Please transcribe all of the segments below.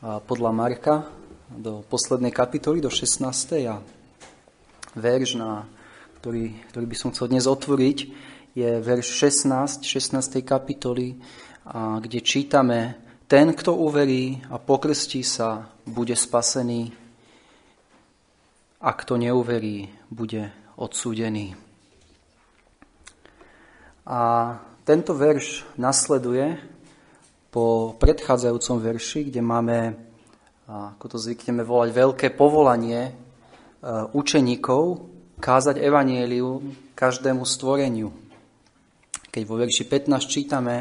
podľa Marka do poslednej kapitoly, do 16. a verš, na ktorý, ktorý by som chcel dnes otvoriť, je verš 16, 16. kapitoly, kde čítame Ten, kto uverí a pokrstí sa, bude spasený a kto neuverí, bude odsúdený. A tento verš nasleduje po predchádzajúcom verši, kde máme, ako to zvykneme volať, veľké povolanie e, učeníkov kázať evanieliu každému stvoreniu. Keď vo verši 15 čítame,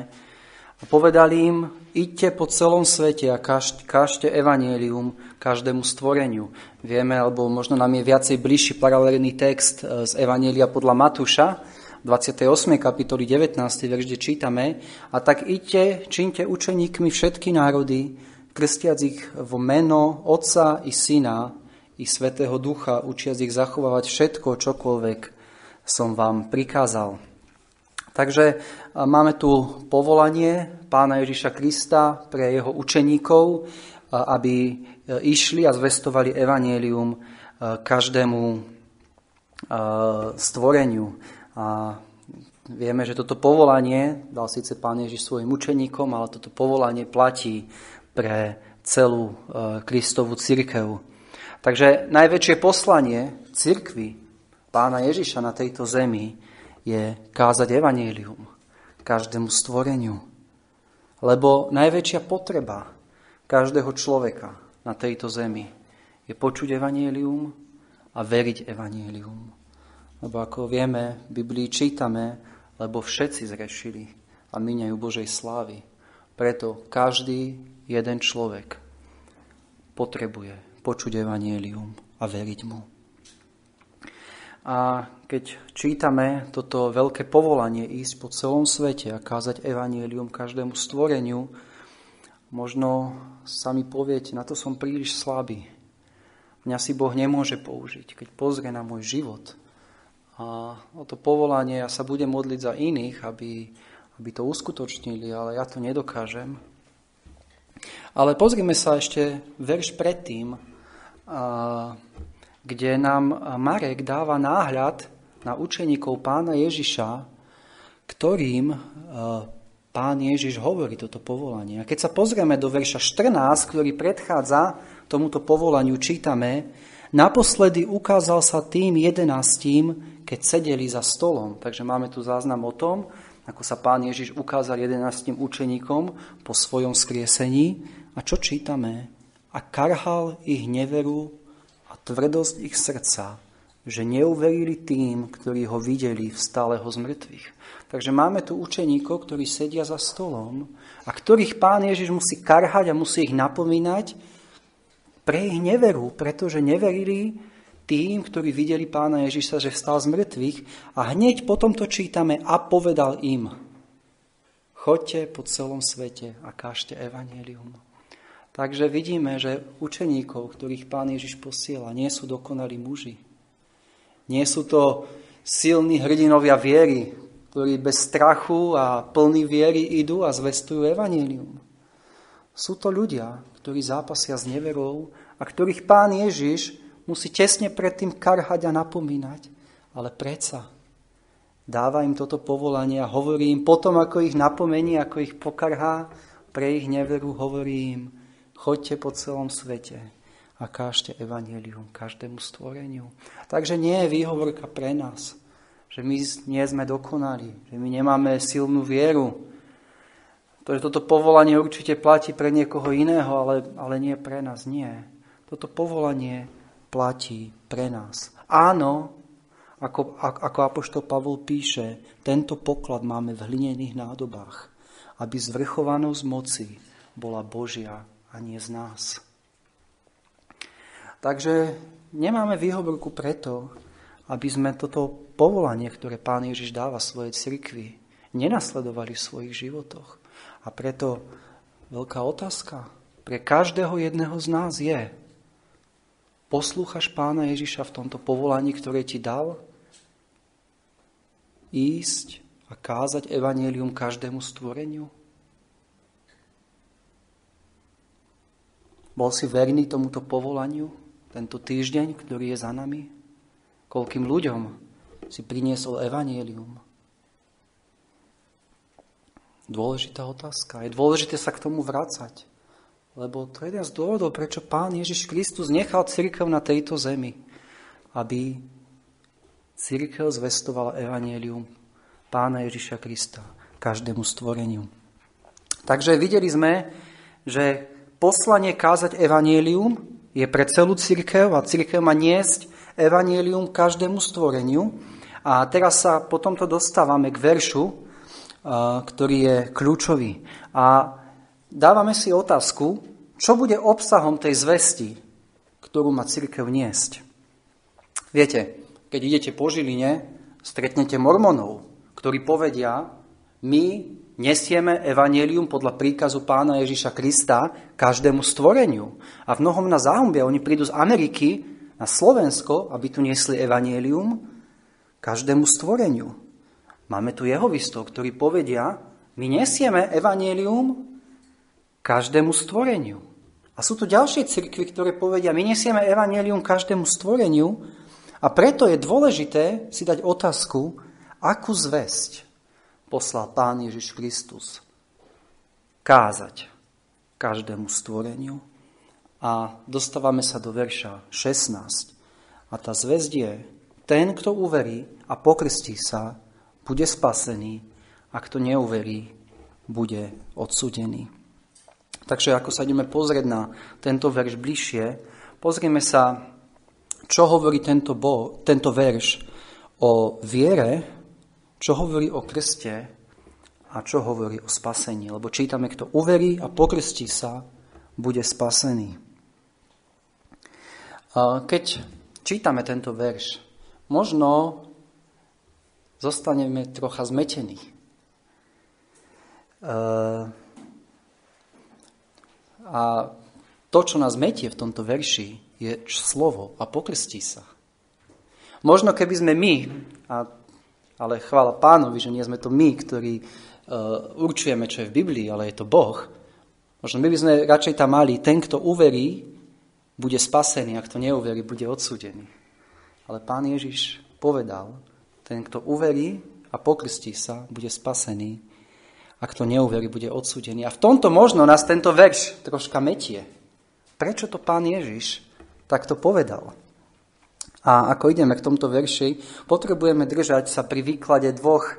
a povedali im, idte po celom svete a kážte evanielium každému stvoreniu. Vieme, alebo možno nám je viacej bližší paralelný text e, z Evanielia podľa Matúša, 28. kapitoly 19. verš, kde čítame A tak idte, činte učeníkmi všetky národy, krstiac ich vo meno Otca i Syna i Svetého Ducha, učiac ich zachovávať všetko, čokoľvek som vám prikázal. Takže máme tu povolanie pána Ježiša Krista pre jeho učeníkov, aby e, išli a zvestovali evanielium e, každému e, stvoreniu. A vieme, že toto povolanie dal síce Pán Ježiš svojim učeníkom, ale toto povolanie platí pre celú e, Kristovú církev. Takže najväčšie poslanie církvy Pána Ježiša na tejto zemi je kázať evanílium každému stvoreniu. Lebo najväčšia potreba každého človeka na tejto zemi je počuť evanílium a veriť evanílium. Lebo ako vieme, v Biblii čítame, lebo všetci zrešili a míňajú Božej slávy. Preto každý jeden človek potrebuje počuť evanielium a veriť mu. A keď čítame toto veľké povolanie ísť po celom svete a kázať evanielium každému stvoreniu, možno sami poviete, na to som príliš slabý. Mňa si Boh nemôže použiť. Keď pozrie na môj život, a o to povolanie ja sa budem modliť za iných, aby, aby to uskutočnili, ale ja to nedokážem. Ale pozrime sa ešte verš predtým, kde nám Marek dáva náhľad na učeníkov pána Ježiša, ktorým pán Ježiš hovorí toto povolanie. A keď sa pozrieme do verša 14, ktorý predchádza tomuto povolaniu, čítame, naposledy ukázal sa tým jedenáctím, keď sedeli za stolom. Takže máme tu záznam o tom, ako sa pán Ježiš ukázal jedenáctim učeníkom po svojom skriesení. A čo čítame? A karhal ich neveru a tvrdosť ich srdca, že neuverili tým, ktorí ho videli vstáleho z mŕtvych. Takže máme tu učeníkov, ktorí sedia za stolom a ktorých pán Ježiš musí karhať a musí ich napomínať pre ich neveru, pretože neverili tým, ktorí videli pána Ježiša, že vstal z mŕtvych a hneď potom to čítame a povedal im, choďte po celom svete a kážte evanelium. Takže vidíme, že učeníkov, ktorých pán Ježiš posiela, nie sú dokonalí muži. Nie sú to silní hrdinovia viery, ktorí bez strachu a plný viery idú a zvestujú evanelium. Sú to ľudia, ktorí zápasia s neverou a ktorých pán Ježiš musí tesne predtým karhať a napomínať. Ale predsa dáva im toto povolanie a hovorí im potom, ako ich napomení, ako ich pokarhá, pre ich neveru hovorí im, choďte po celom svete a kážte evanelium každému stvoreniu. Takže nie je výhovorka pre nás, že my nie sme dokonali, že my nemáme silnú vieru, to, že toto povolanie určite platí pre niekoho iného, ale, ale nie pre nás, nie. Toto povolanie platí pre nás. Áno, ako, ako Apoštol Pavol píše, tento poklad máme v hlinených nádobách, aby zvrchovanosť moci bola Božia a nie z nás. Takže nemáme výhovorku preto, aby sme toto povolanie, ktoré Pán Ježiš dáva svojej cirkvi, nenasledovali v svojich životoch. A preto veľká otázka pre každého jedného z nás je, Poslúchaš pána Ježiša v tomto povolaní, ktoré ti dal? Ísť a kázať evanelium každému stvoreniu? Bol si verný tomuto povolaniu tento týždeň, ktorý je za nami? Koľkým ľuďom si priniesol evanielium? Dôležitá otázka. Je dôležité sa k tomu vrácať. Lebo to je jeden z dôvodov, prečo Pán Ježiš Kristus nechal církev na tejto zemi. Aby církev zvestovala evanielium Pána Ježiša Krista každému stvoreniu. Takže videli sme, že poslanie kázať evanielium je pre celú církev a církev má niesť evanielium každému stvoreniu. A teraz sa potom to dostávame k veršu, ktorý je kľúčový. A dávame si otázku, čo bude obsahom tej zvesti, ktorú má církev niesť. Viete, keď idete po Žiline, stretnete mormonov, ktorí povedia, my nesieme evanelium podľa príkazu pána Ježiša Krista každému stvoreniu. A v mnohom na záhumbia oni prídu z Ameriky na Slovensko, aby tu niesli evanelium každému stvoreniu. Máme tu jehovistov, ktorí povedia, my nesieme evanelium každému stvoreniu. A sú tu ďalšie cirkvy, ktoré povedia, my nesieme evanelium každému stvoreniu a preto je dôležité si dať otázku, akú zväzť poslal Pán Ježiš Kristus kázať každému stvoreniu. A dostávame sa do verša 16. A tá zväzť je, ten, kto uverí a pokrstí sa, bude spasený, a kto neuverí, bude odsudený. Takže ako sa ideme pozrieť na tento verš bližšie, pozrieme sa, čo hovorí tento, bo, tento verš o viere čo hovorí o krste a čo hovorí o spasení. Lebo čítame, kto uverí a pokrstí sa, bude spasený. Keď čítame tento verš, možno zostaneme trocha zmetení. A to, čo nás metie v tomto verši, je slovo a pokrstí sa. Možno keby sme my, a ale chvála pánovi, že nie sme to my, ktorí uh, určujeme, čo je v Biblii, ale je to Boh. Možno my by sme radšej tam mali, ten, kto uverí, bude spasený, ak to neuverí, bude odsúdený. Ale pán Ježiš povedal, ten, kto uverí a pokrstí sa, bude spasený, ak to neuverí, bude odsúdený. A v tomto možno nás tento verš troška metie. Prečo to pán Ježiš takto povedal? A ako ideme k tomto verši, potrebujeme držať sa pri výklade dvoch,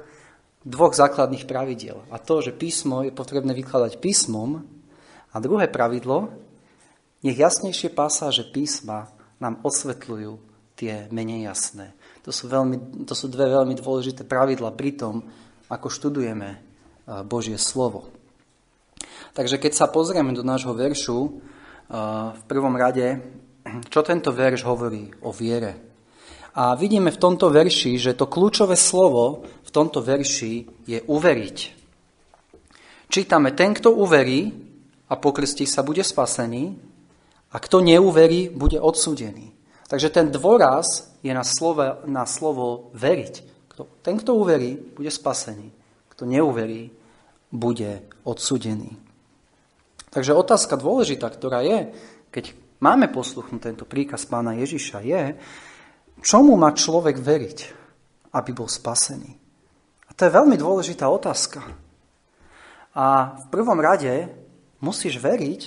dvoch základných pravidiel. A to, že písmo je potrebné vykladať písmom. A druhé pravidlo, nech jasnejšie pasáže písma nám osvetľujú tie menej jasné. To sú, veľmi, to sú dve veľmi dôležité pravidla pri tom, ako študujeme Božie slovo. Takže keď sa pozrieme do nášho veršu, v prvom rade čo tento verš hovorí o viere. A vidíme v tomto verši, že to kľúčové slovo v tomto verši je uveriť. Čítame, ten, kto uverí a pokrstí sa, bude spasený a kto neuverí, bude odsúdený. Takže ten dôraz je na slovo, na slovo veriť. Ten, kto uverí, bude spasený. Kto neuverí, bude odsúdený. Takže otázka dôležitá, ktorá je, keď máme posluchnúť tento príkaz pána Ježiša, je, čomu má človek veriť, aby bol spasený. A to je veľmi dôležitá otázka. A v prvom rade musíš veriť,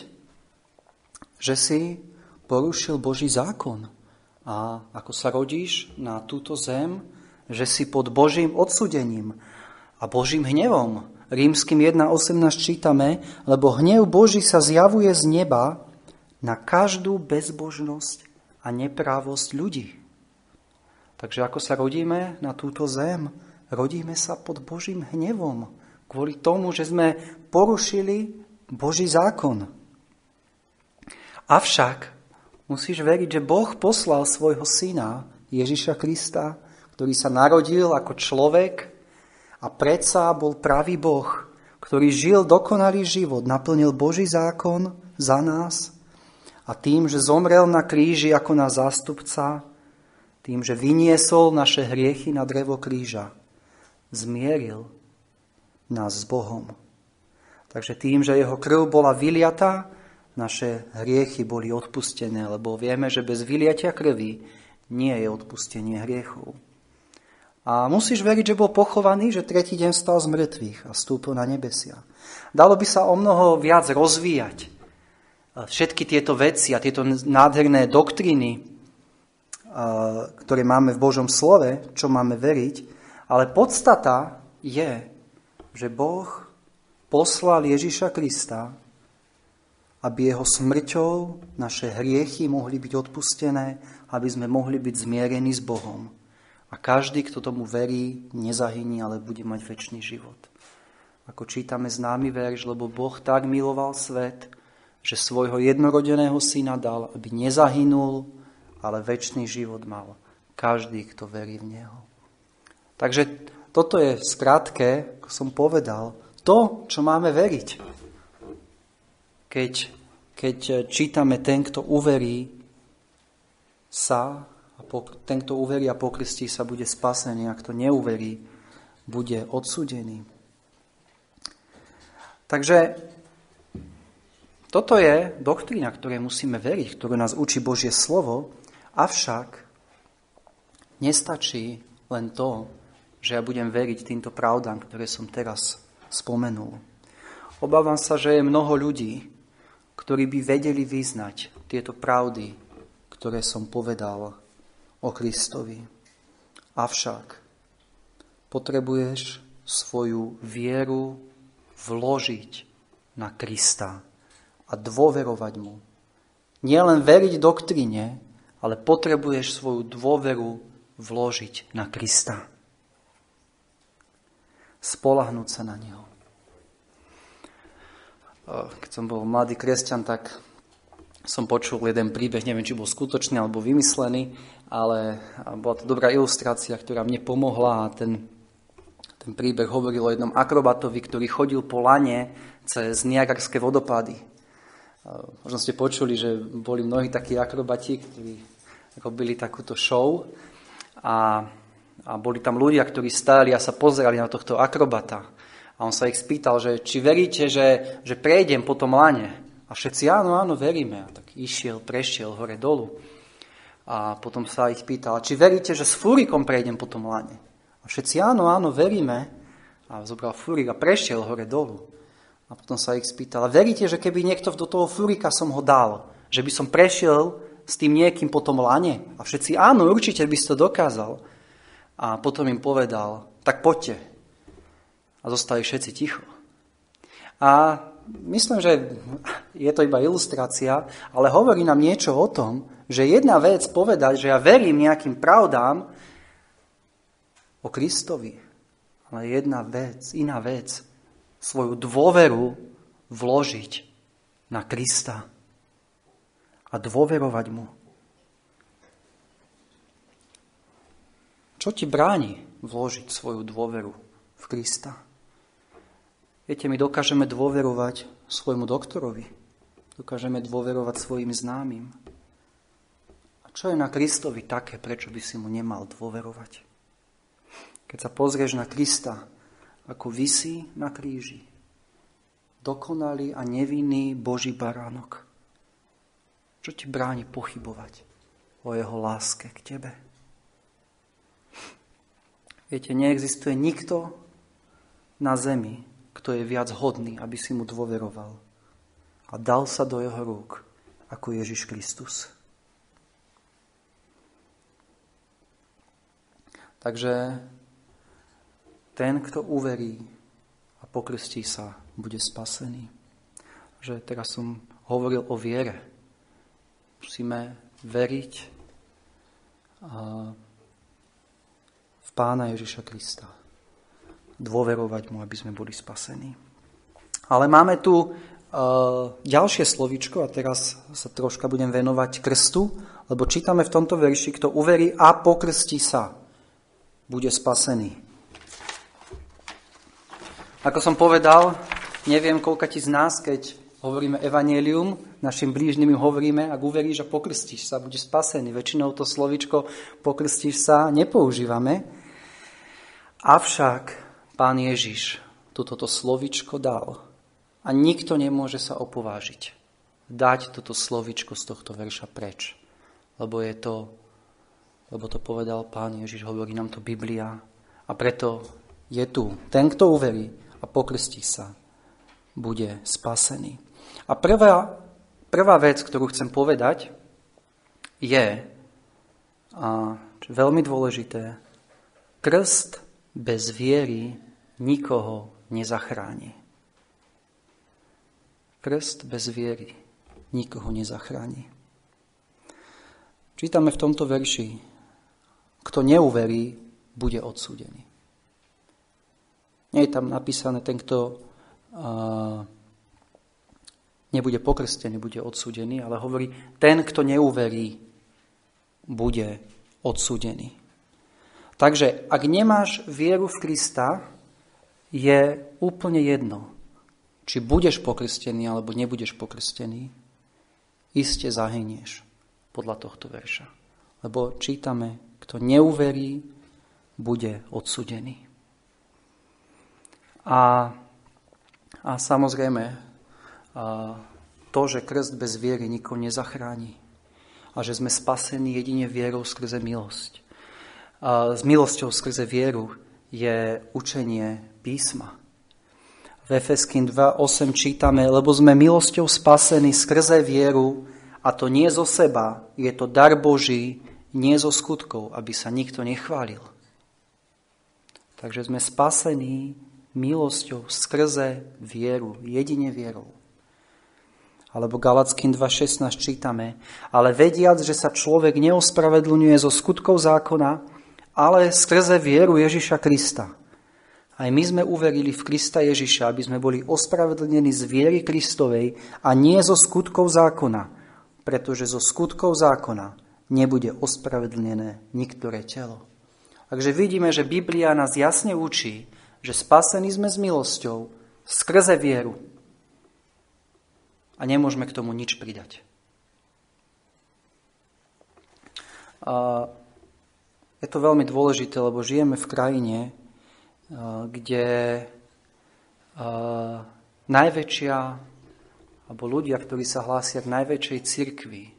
že si porušil Boží zákon. A ako sa rodíš na túto zem, že si pod Božím odsudením a Božím hnevom. Rímským 1.18 čítame, lebo hnev Boží sa zjavuje z neba na každú bezbožnosť a neprávosť ľudí. Takže ako sa rodíme na túto zem, rodíme sa pod Božím hnevom, kvôli tomu, že sme porušili Boží zákon. Avšak musíš veriť, že Boh poslal svojho syna, Ježiša Krista, ktorý sa narodil ako človek a predsa bol pravý Boh, ktorý žil dokonalý život, naplnil Boží zákon za nás a tým, že zomrel na kríži ako na zástupca, tým, že vyniesol naše hriechy na drevo kríža, zmieril nás s Bohom. Takže tým, že jeho krv bola vyliatá naše hriechy boli odpustené, lebo vieme, že bez vyliatia krvi nie je odpustenie hriechov. A musíš veriť, že bol pochovaný, že tretí deň stal z mŕtvych a stúpil na nebesia. Dalo by sa o mnoho viac rozvíjať všetky tieto veci a tieto nádherné doktriny, ktoré máme v Božom slove, čo máme veriť, ale podstata je, že Boh poslal Ježiša Krista, aby jeho smrťou naše hriechy mohli byť odpustené, aby sme mohli byť zmierení s Bohom. A každý, kto tomu verí, nezahyní, ale bude mať väčší život. Ako čítame známy verš, lebo Boh tak miloval svet, že svojho jednorodeného syna dal, aby nezahynul, ale väčší život mal. Každý, kto verí v Neho. Takže toto je v ako som povedal, to, čo máme veriť keď, keď čítame ten, kto uverí sa, a ten, kto uverí a pokrstí sa, bude spasený, a kto neuverí, bude odsudený. Takže toto je doktrína, ktorej musíme veriť, ktorú nás učí Božie slovo, avšak nestačí len to, že ja budem veriť týmto pravdám, ktoré som teraz spomenul. Obávam sa, že je mnoho ľudí, ktorí by vedeli vyznať tieto pravdy, ktoré som povedal o Kristovi. Avšak potrebuješ svoju vieru vložiť na Krista a dôverovať mu. Nielen veriť doktríne, ale potrebuješ svoju dôveru vložiť na Krista. Spolahnúť sa na Neho keď som bol mladý kresťan, tak som počul jeden príbeh, neviem, či bol skutočný alebo vymyslený, ale bola to dobrá ilustrácia, ktorá mne pomohla a ten, ten príbeh hovoril o jednom akrobatovi, ktorý chodil po lane cez Niagarské vodopády. Možno ste počuli, že boli mnohí takí akrobati, ktorí robili takúto show a, a boli tam ľudia, ktorí stáli a sa pozerali na tohto akrobata. A on sa ich spýtal, že či veríte, že, že prejdem po tom lane. A všetci áno, áno, veríme. A tak išiel, prešiel hore dolu. A potom sa ich pýtal, či veríte, že s fúrikom prejdem po tom lane. A všetci áno, áno, veríme. A zobral fúrik a prešiel hore dolu. A potom sa ich spýtal, veríte, že keby niekto do toho fúrika som ho dal, že by som prešiel s tým niekým po tom lane? A všetci áno, určite by si to dokázal. A potom im povedal, tak poďte, a zostali všetci ticho. A myslím, že je to iba ilustrácia, ale hovorí nám niečo o tom, že jedna vec povedať, že ja verím nejakým pravdám o Kristovi, ale jedna vec, iná vec, svoju dôveru vložiť na Krista a dôverovať mu. Čo ti bráni vložiť svoju dôveru v Krista? Viete, my dokážeme dôverovať svojmu doktorovi. Dokážeme dôverovať svojim známym. A čo je na Kristovi také, prečo by si mu nemal dôverovať? Keď sa pozrieš na Krista, ako vysí na kríži, dokonalý a nevinný Boží baránok, čo ti bráni pochybovať o jeho láske k tebe? Viete, neexistuje nikto na zemi, kto je viac hodný, aby si mu dôveroval. A dal sa do jeho rúk ako Ježiš Kristus. Takže ten, kto uverí a pokrstí sa, bude spasený. Že teraz som hovoril o viere. Musíme veriť v Pána Ježiša Krista dôverovať mu, aby sme boli spasení. Ale máme tu uh, ďalšie slovičko a teraz sa troška budem venovať krstu, lebo čítame v tomto verši, kto uverí a pokrstí sa, bude spasený. Ako som povedal, neviem, koľka ti z nás, keď hovoríme evanelium, našim blížnym hovoríme, ak uveríš a pokrstíš sa, bude spasený. Väčšinou to slovičko pokrstíš sa nepoužívame. Avšak Pán Ježiš toto slovičko dal a nikto nemôže sa opovážiť dať toto slovičko z tohto verša preč. Lebo je to, lebo to povedal Pán Ježiš, hovorí nám to Biblia. A preto je tu. Ten, kto uverí a pokrstí sa, bude spasený. A prvá, prvá vec, ktorú chcem povedať, je, a veľmi dôležité, krst bez viery nikoho nezachráni. Krst bez viery nikoho nezachráni. Čítame v tomto verši, kto neuverí, bude odsúdený. Nie je tam napísané, ten, kto uh, nebude pokrstený, bude odsúdený, ale hovorí, ten, kto neuverí, bude odsúdený. Takže ak nemáš vieru v Krista, je úplne jedno, či budeš pokrstený alebo nebudeš pokrstený, iste zahynieš podľa tohto verša. Lebo čítame, kto neuverí, bude odsudený. A, a samozrejme, a to, že krst bez viery nikoho nezachráni a že sme spasení jedine vierou skrze milosť. S milosťou skrze vieru je učenie písma. V Efeským 2.8 čítame, lebo sme milosťou spasení skrze vieru, a to nie zo seba, je to dar Boží, nie zo skutkov, aby sa nikto nechválil. Takže sme spasení milosťou skrze vieru, jedine vierou. Alebo Galackým 2.16 čítame, ale vediac, že sa človek neospravedlňuje zo skutkov zákona, ale skrze vieru Ježiša Krista. Aj my sme uverili v Krista Ježiša, aby sme boli ospravedlnení z viery Kristovej a nie zo skutkov zákona, pretože zo skutkov zákona nebude ospravedlnené niektoré telo. Takže vidíme, že Biblia nás jasne učí, že spasení sme s milosťou skrze vieru a nemôžeme k tomu nič pridať. A je to veľmi dôležité, lebo žijeme v krajine, kde najväčšia, alebo ľudia, ktorí sa hlásia k najväčšej cirkvi,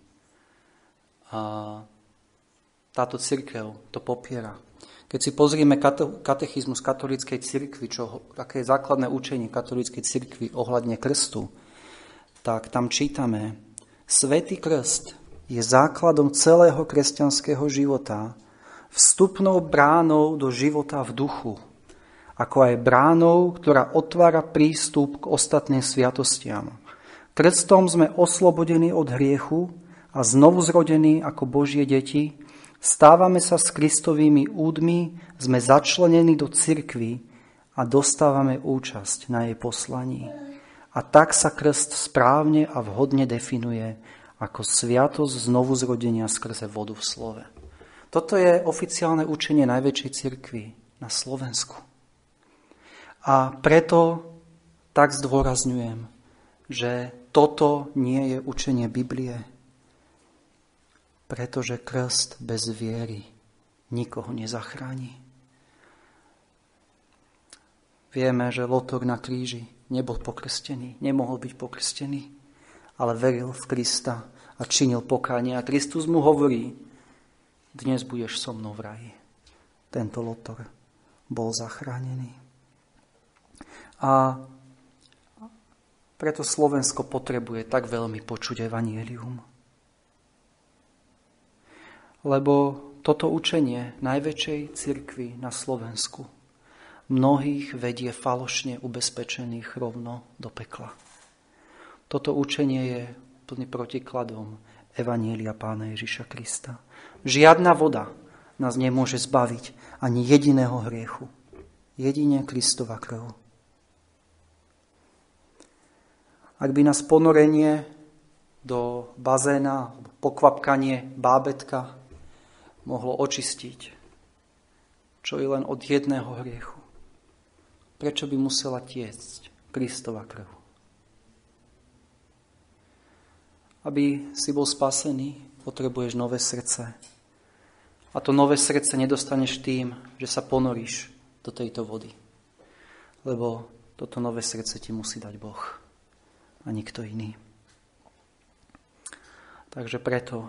táto cirkev to popiera. Keď si pozrieme katechizmus katolíckej cirkvi, čo, aké je základné učenie katolíckej cirkvi ohľadne krstu, tak tam čítame, Svetý krst je základom celého kresťanského života, vstupnou bránou do života v duchu, ako aj bránou, ktorá otvára prístup k ostatným sviatostiam. Krstom sme oslobodení od hriechu a znovu zrodení ako Božie deti, stávame sa s Kristovými údmi, sme začlenení do cirkvy a dostávame účasť na jej poslaní. A tak sa krst správne a vhodne definuje ako sviatosť znovu zrodenia skrze vodu v slove. Toto je oficiálne učenie najväčšej cirkvi na Slovensku. A preto tak zdôrazňujem, že toto nie je učenie Biblie, pretože krst bez viery nikoho nezachráni. Vieme, že Lotor na kríži nebol pokrstený, nemohol byť pokrstený, ale veril v Krista a činil pokánie. A Kristus mu hovorí, dnes budeš so mnou v raji. Tento Lotor bol zachránený. A preto Slovensko potrebuje tak veľmi počuť evanielium. Lebo toto učenie najväčšej cirkvi na Slovensku mnohých vedie falošne ubezpečených rovno do pekla. Toto učenie je plný protikladom Evanielia Pána Ježiša Krista. Žiadna voda nás nemôže zbaviť ani jediného hriechu. Jedine Kristova krv. ak by nás ponorenie do bazéna, pokvapkanie bábetka mohlo očistiť, čo je len od jedného hriechu. Prečo by musela tiecť Kristova krv? Aby si bol spasený, potrebuješ nové srdce. A to nové srdce nedostaneš tým, že sa ponoríš do tejto vody. Lebo toto nové srdce ti musí dať Boh a nikto iný. Takže preto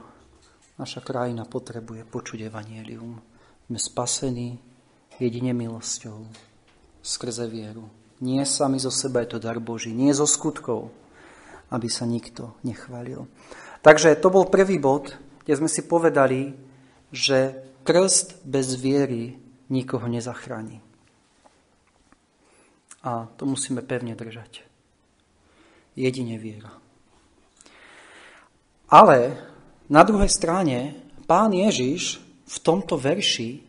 naša krajina potrebuje počuť evanielium. Sme spasení jedine milosťou, skrze vieru. Nie sami zo seba je to dar Boží, nie zo skutkov, aby sa nikto nechválil. Takže to bol prvý bod, kde sme si povedali, že krst bez viery nikoho nezachráni. A to musíme pevne držať. Jedine viera. Ale na druhej strane pán Ježiš v tomto verši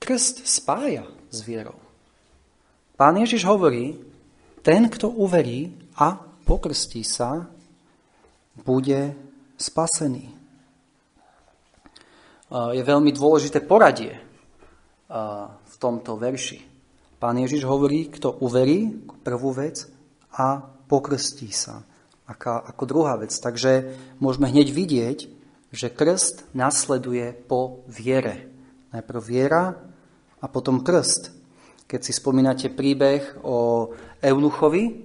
krst spája s vierou. Pán Ježiš hovorí, ten, kto uverí a pokrstí sa, bude spasený. Je veľmi dôležité poradie v tomto verši. Pán Ježiš hovorí, kto uverí, prvú vec, a pokrstí sa aká, ako druhá vec. Takže môžeme hneď vidieť, že krst nasleduje po viere. Najprv viera a potom krst. Keď si spomínate príbeh o Eunuchovi,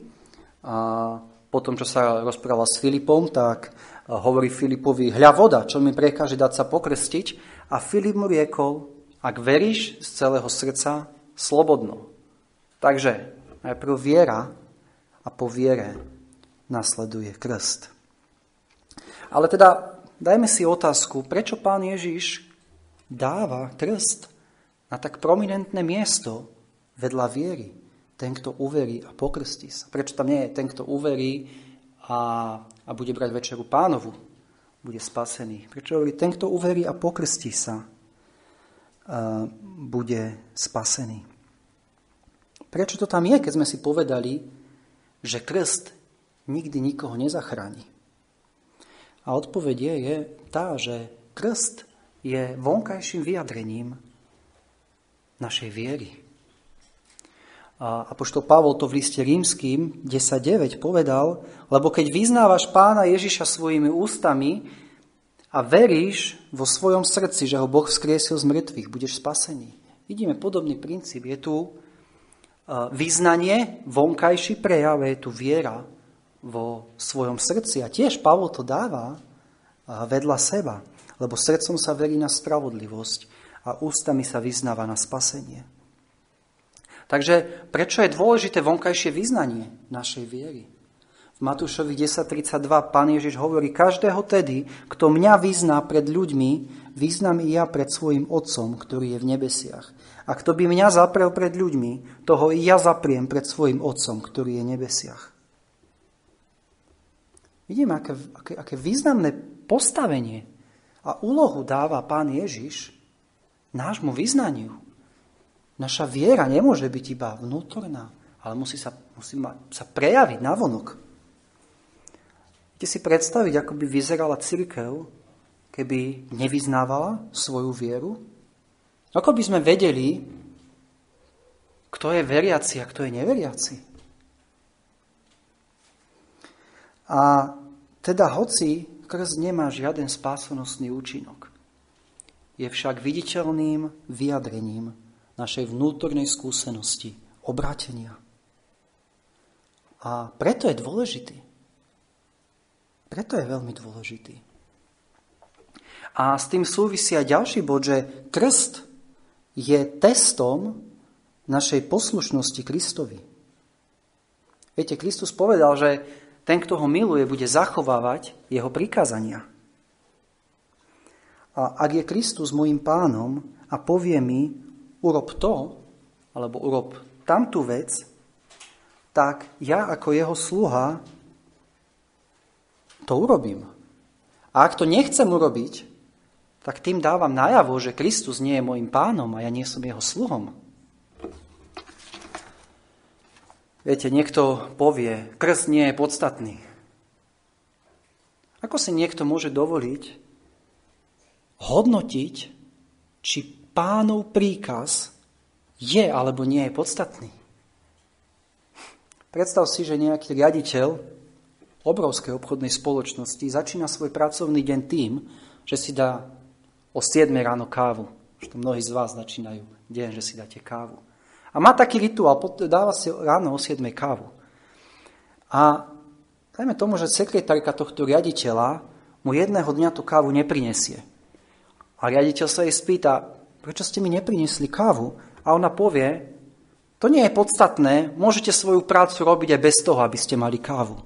a potom, čo sa rozprával s Filipom, tak hovorí Filipovi, hľa voda, čo mi prekáže dať sa pokrstiť. A Filip mu riekol, ak veríš z celého srdca, slobodno. Takže najprv viera a po viere nasleduje krst. Ale teda dajme si otázku, prečo pán Ježiš dáva krst na tak prominentné miesto vedľa viery. Ten, kto uverí a pokrstí sa. Prečo tam nie je ten, kto uverí a, a bude brať večeru pánovu, bude spasený. Prečo hovorí, ten, kto uverí a pokrstí sa, a, bude spasený. Prečo to tam je, keď sme si povedali, že krst nikdy nikoho nezachráni. A odpovedie je tá, že krst je vonkajším vyjadrením našej viery. A apoštol Pavol to v liste rímským 10.9 povedal, lebo keď vyznávaš pána Ježiša svojimi ústami a veríš vo svojom srdci, že ho Boh vzkriesil z mŕtvych, budeš spasený. Vidíme podobný princíp. Je tu vyznanie, vonkajší prejav, je tu viera vo svojom srdci. A tiež Pavol to dáva vedľa seba, lebo srdcom sa verí na spravodlivosť a ústami sa vyznáva na spasenie. Takže prečo je dôležité vonkajšie vyznanie našej viery? V Matúšovi 10.32 pán Ježiš hovorí, každého tedy, kto mňa vyzná pred ľuďmi, vyznám i ja pred svojim Otcom, ktorý je v nebesiach. A kto by mňa zaprel pred ľuďmi, toho i ja zapriem pred svojim Otcom, ktorý je v nebesiach. Vidíme, aké, aké, aké významné postavenie a úlohu dáva pán Ježiš nášmu vyznaniu. Naša viera nemôže byť iba vnútorná, ale musí sa, musí ma, sa prejaviť na vonok. Viete si predstaviť, ako by vyzerala církev, keby nevyznávala svoju vieru? Ako by sme vedeli, kto je veriaci a kto je neveriaci? A teda hoci krst nemá žiaden spásonosný účinok, je však viditeľným vyjadrením našej vnútornej skúsenosti, obratenia. A preto je dôležitý. Preto je veľmi dôležitý. A s tým súvisí aj ďalší bod, že krst je testom našej poslušnosti Kristovi. Viete, Kristus povedal, že ten, kto ho miluje, bude zachovávať jeho prikázania. A ak je Kristus môjim pánom a povie mi, urob to, alebo urob tamtú vec, tak ja ako jeho sluha to urobím. A ak to nechcem urobiť, tak tým dávam najavo, že Kristus nie je môjim pánom a ja nie som jeho sluhom. Viete, niekto povie, krst nie je podstatný. Ako si niekto môže dovoliť hodnotiť, či pánov príkaz je alebo nie je podstatný? Predstav si, že nejaký riaditeľ obrovskej obchodnej spoločnosti začína svoj pracovný deň tým, že si dá o 7 ráno kávu. Už to mnohí z vás začínajú deň, že si dáte kávu. A má taký rituál, dáva si ráno o 7 kávu. A Dajme tomu, že sekretárka tohto riaditeľa mu jedného dňa tú kávu neprinesie. A riaditeľ sa jej spýta, prečo ste mi neprinesli kávu? A ona povie, to nie je podstatné, môžete svoju prácu robiť aj bez toho, aby ste mali kávu.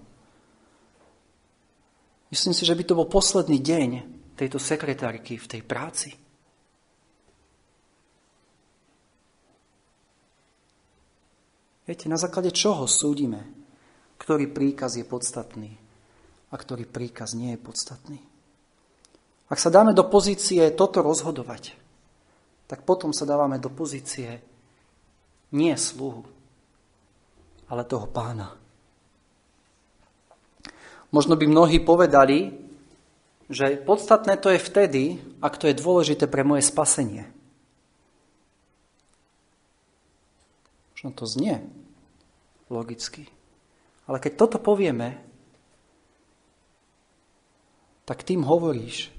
Myslím si, že by to bol posledný deň tejto sekretárky v tej práci. Viete, na základe čoho súdime, ktorý príkaz je podstatný a ktorý príkaz nie je podstatný. Ak sa dáme do pozície toto rozhodovať, tak potom sa dávame do pozície nie sluhu, ale toho pána. Možno by mnohí povedali, že podstatné to je vtedy, ak to je dôležité pre moje spasenie. Možno to znie logicky. Ale keď toto povieme, tak tým hovoríš,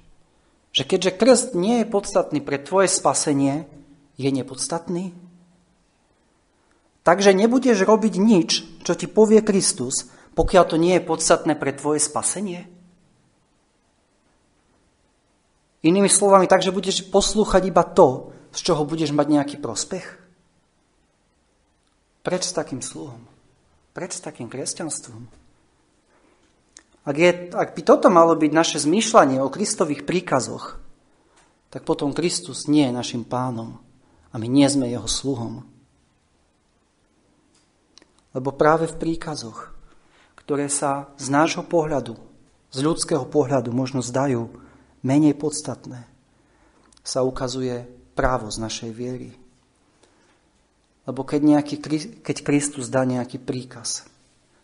že keďže krst nie je podstatný pre tvoje spasenie, je nepodstatný? Takže nebudeš robiť nič, čo ti povie Kristus, pokiaľ to nie je podstatné pre tvoje spasenie? Inými slovami, takže budeš poslúchať iba to, z čoho budeš mať nejaký prospech? Preč s takým sluhom? Preč s takým kresťanstvom? Ak, je, ak by toto malo byť naše zmýšľanie o Kristových príkazoch, tak potom Kristus nie je našim pánom a my nie sme jeho sluhom. Lebo práve v príkazoch, ktoré sa z nášho pohľadu, z ľudského pohľadu možno zdajú menej podstatné, sa ukazuje právo z našej viery. Lebo keď, nejaký, keď Kristus dá nejaký príkaz,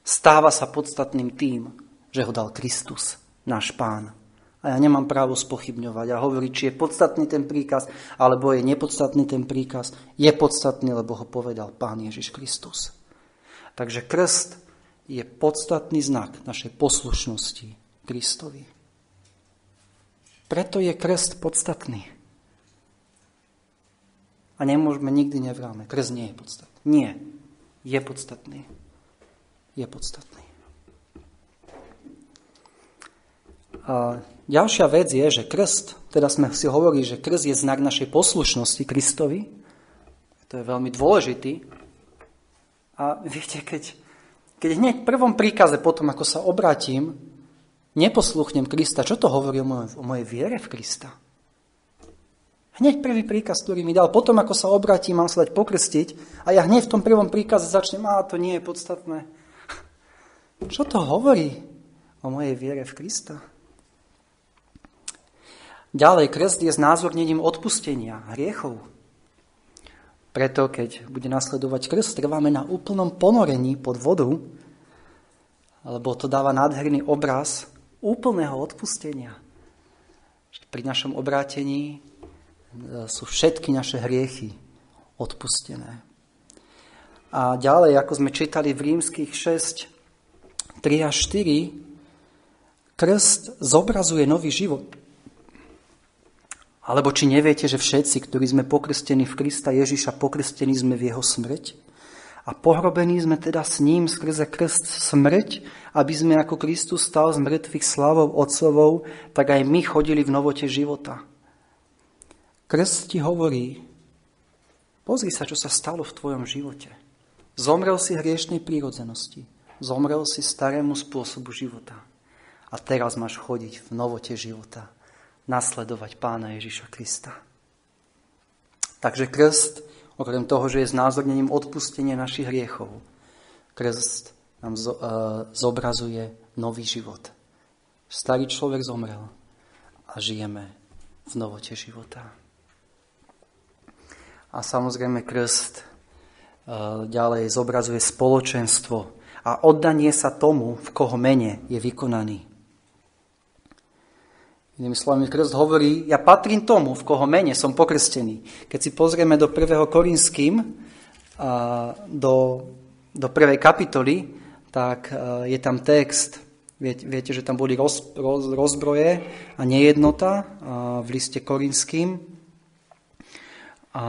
stáva sa podstatným tým, že ho dal Kristus, náš pán. A ja nemám právo spochybňovať a hovoriť, či je podstatný ten príkaz, alebo je nepodstatný ten príkaz. Je podstatný, lebo ho povedal pán Ježiš Kristus. Takže krst je podstatný znak našej poslušnosti Kristovi. Preto je krst podstatný. A nemôžeme nikdy nevráme. Krst nie je podstatný. Nie. Je podstatný. Je podstatný. Ďalšia vec je, že krst, teda sme si hovorili, že krst je znak našej poslušnosti Kristovi. To je veľmi dôležitý. A viete, keď, keď hneď v prvom príkaze potom, ako sa obratím, neposluchnem Krista, čo to hovorí o mojej, o mojej viere v Krista? Hneď prvý príkaz, ktorý mi dal, potom ako sa obratím, mám sa dať pokrstiť a ja hneď v tom prvom príkaze začnem, a to nie je podstatné. Čo to hovorí o mojej viere v Krista? Ďalej, krst je znázornením odpustenia hriechov. Preto, keď bude nasledovať krst, trváme na úplnom ponorení pod vodu, lebo to dáva nádherný obraz úplného odpustenia. Pri našom obrátení sú všetky naše hriechy odpustené. A ďalej, ako sme čítali v rímskych 6, 3 a 4, krst zobrazuje nový život. Alebo či neviete, že všetci, ktorí sme pokrstení v Krista Ježiša, pokrstení sme v jeho smrť? A pohrobení sme teda s ním skrze krst smrť, aby sme ako Kristus stal z mŕtvych slavou Otcovou, tak aj my chodili v novote života. Krst ti hovorí, pozri sa, čo sa stalo v tvojom živote. Zomrel si hriešnej prírodzenosti. Zomrel si starému spôsobu života. A teraz máš chodiť v novote života. Nasledovať pána Ježiša Krista. Takže krst, okrem toho, že je znázornením odpustenia našich hriechov, krst nám uh, zobrazuje nový život. Starý človek zomrel a žijeme v novote života. A samozrejme krst e, ďalej zobrazuje spoločenstvo a oddanie sa tomu, v koho mene je vykonaný. Inými slovami, krst hovorí, ja patrím tomu, v koho mene som pokrstený. Keď si pozrieme do 1. Korinským, do, do prvej kapitoly, tak e, je tam text, viete, viete že tam boli roz, roz, rozbroje a nejednota v liste Korinským, a,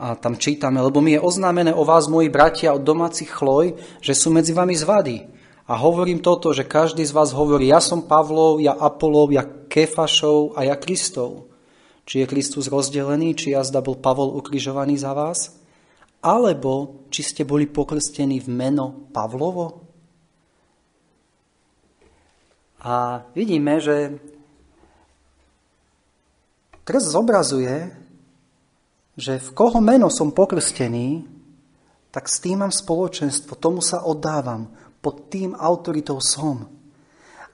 a tam čítame, lebo mi je oznámené o vás, moji bratia, od domácich chloj, že sú medzi vami zvady. A hovorím toto, že každý z vás hovorí, ja som Pavlov, ja Apolov, ja Kefašov a ja Kristov. Či je Kristus rozdelený, či jazda bol Pavol ukrižovaný za vás, alebo či ste boli pokrstení v meno Pavlovo. A vidíme, že krst zobrazuje, že v koho meno som pokrstený, tak s tým mám spoločenstvo, tomu sa oddávam, pod tým autoritou som.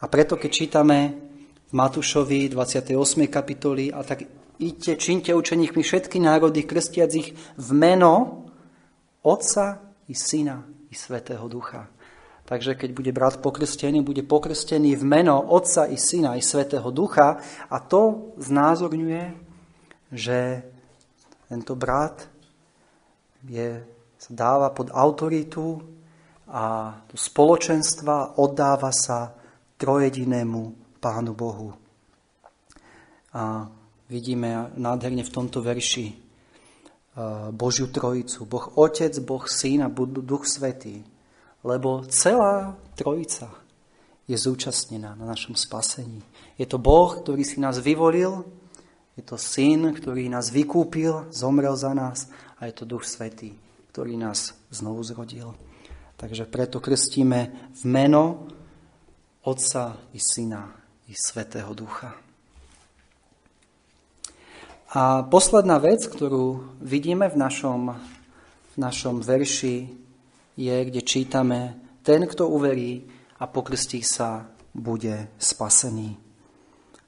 A preto, keď čítame v Matúšovi 28. kapitoli, a tak idte, činte učeníkmi všetky národy, krstiac ich v meno Otca i Syna i Svetého Ducha. Takže keď bude brat pokrstený, bude pokrstený v meno Otca i Syna i Svetého Ducha a to znázorňuje, že tento brat je, sa dáva pod autoritu a do spoločenstva oddáva sa trojedinému Pánu Bohu. A vidíme nádherne v tomto verši e, Božiu Trojicu. Boh Otec, Boh Syn a Duch Svetý. Lebo celá Trojica je zúčastnená na našom spasení. Je to Boh, ktorý si nás vyvolil, je to Syn, ktorý nás vykúpil, zomrel za nás a je to Duch Svetý, ktorý nás znovu zrodil. Takže preto krstíme v meno Otca i Syna i Svetého Ducha. A posledná vec, ktorú vidíme v našom, v našom verši, je, kde čítame, ten, kto uverí a pokrstí sa, bude spasený.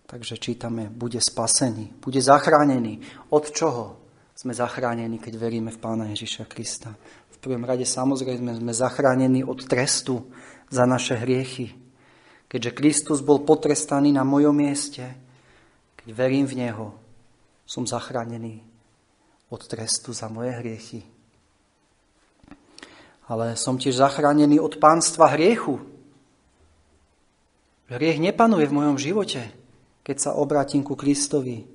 Takže čítame, bude spasený, bude zachránený. Od čoho sme zachránení, keď veríme v Pána Ježiša Krista? V prvom rade samozrejme sme zachránení od trestu za naše hriechy. Keďže Kristus bol potrestaný na mojom mieste, keď verím v Neho, som zachránený od trestu za moje hriechy. Ale som tiež zachránený od pánstva hriechu. Hriech nepanuje v mojom živote, keď sa obrátim ku Kristovi.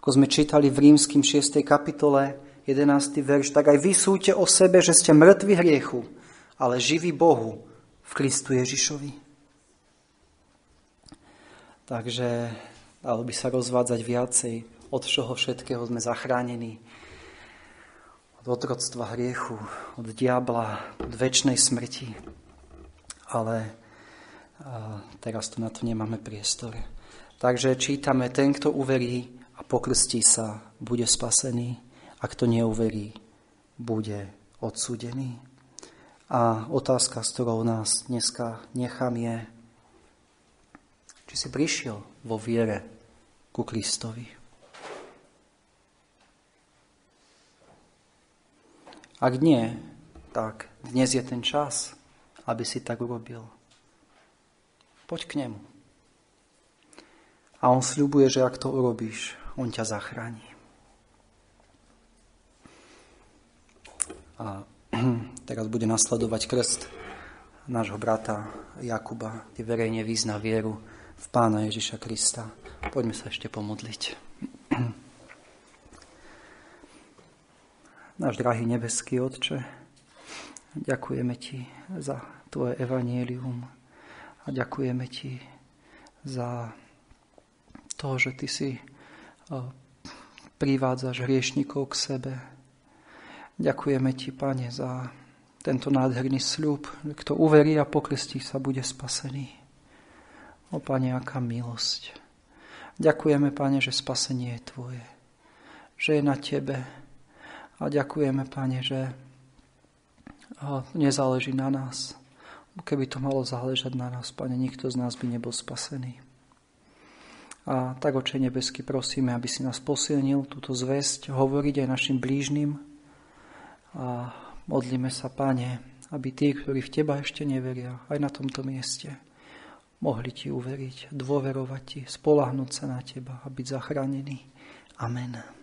Ako sme čítali v rímským 6. kapitole, 11. verš, tak aj vy súďte o sebe, že ste mŕtvi hriechu, ale živí Bohu v Kristu Ježišovi. Takže dalo by sa rozvádzať viacej, od čoho všetkého sme zachránení. Od otroctva hriechu, od diabla, od väčšnej smrti. Ale teraz tu na to nemáme priestor. Takže čítame, ten, kto uverí a pokrstí sa, bude spasený a kto neuverí, bude odsúdený. A otázka, s ktorou nás dneska nechám je, či si prišiel vo viere ku Kristovi. Ak nie, tak dnes je ten čas, aby si tak urobil. Poď k nemu. A on sľubuje, že ak to urobíš, on ťa zachráni. A teraz bude nasledovať krst nášho brata Jakuba, kde verejne význa vieru v Pána Ježiša Krista. Poďme sa ešte pomodliť. Náš drahý nebeský Otče, ďakujeme Ti za Tvoje evanielium a ďakujeme Ti za to, že Ty si eh, privádzaš hriešnikov k sebe, Ďakujeme Ti, Pane, za tento nádherný sľub. Kto uverí a pokrstí sa, bude spasený. O, Pane, aká milosť. Ďakujeme, Pane, že spasenie je Tvoje. Že je na Tebe. A ďakujeme, Pane, že nezáleží na nás. Keby to malo záležať na nás, Pane, nikto z nás by nebol spasený. A tak, Oče nebesky, prosíme, aby si nás posilnil túto zväzť, hovoriť aj našim blížnym, a modlíme sa, Pane, aby tí, ktorí v Teba ešte neveria, aj na tomto mieste, mohli Ti uveriť, dôverovať Ti, spolahnúť sa na Teba a byť zachránení. Amen.